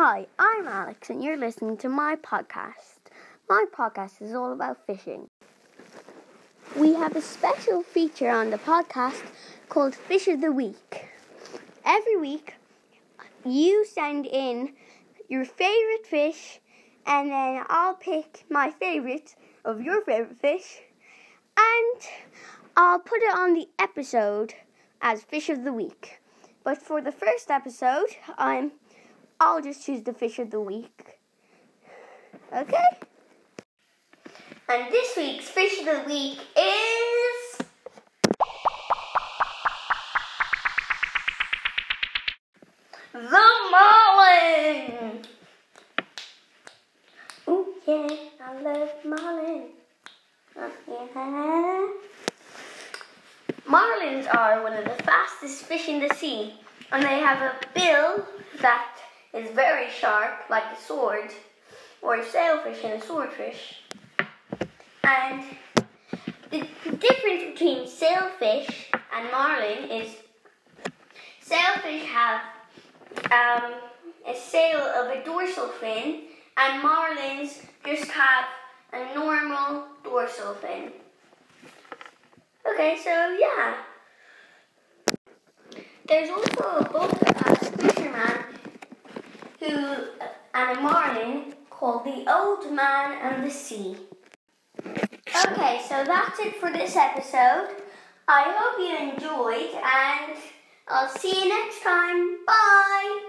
Hi, I'm Alex, and you're listening to my podcast. My podcast is all about fishing. We have a special feature on the podcast called Fish of the Week. Every week, you send in your favorite fish, and then I'll pick my favorite of your favorite fish, and I'll put it on the episode as Fish of the Week. But for the first episode, I'm I'll just choose the fish of the week. Okay? And this week's fish of the week is the marlin. Oh yeah, I love marlin. Oh, yeah. Marlins are one of the fastest fish in the sea, and they have a bill that is very sharp, like a sword, or a sailfish and a swordfish. And the, difference between sailfish and marlin is sailfish have um, a sail of a dorsal fin, and marlins just have a normal dorsal fin. Okay, so yeah. There's also a book fisherman who and a morning called The Old Man and the Sea. Okay, so that's it for this episode. I hope you enjoyed and I'll see you next time. Bye!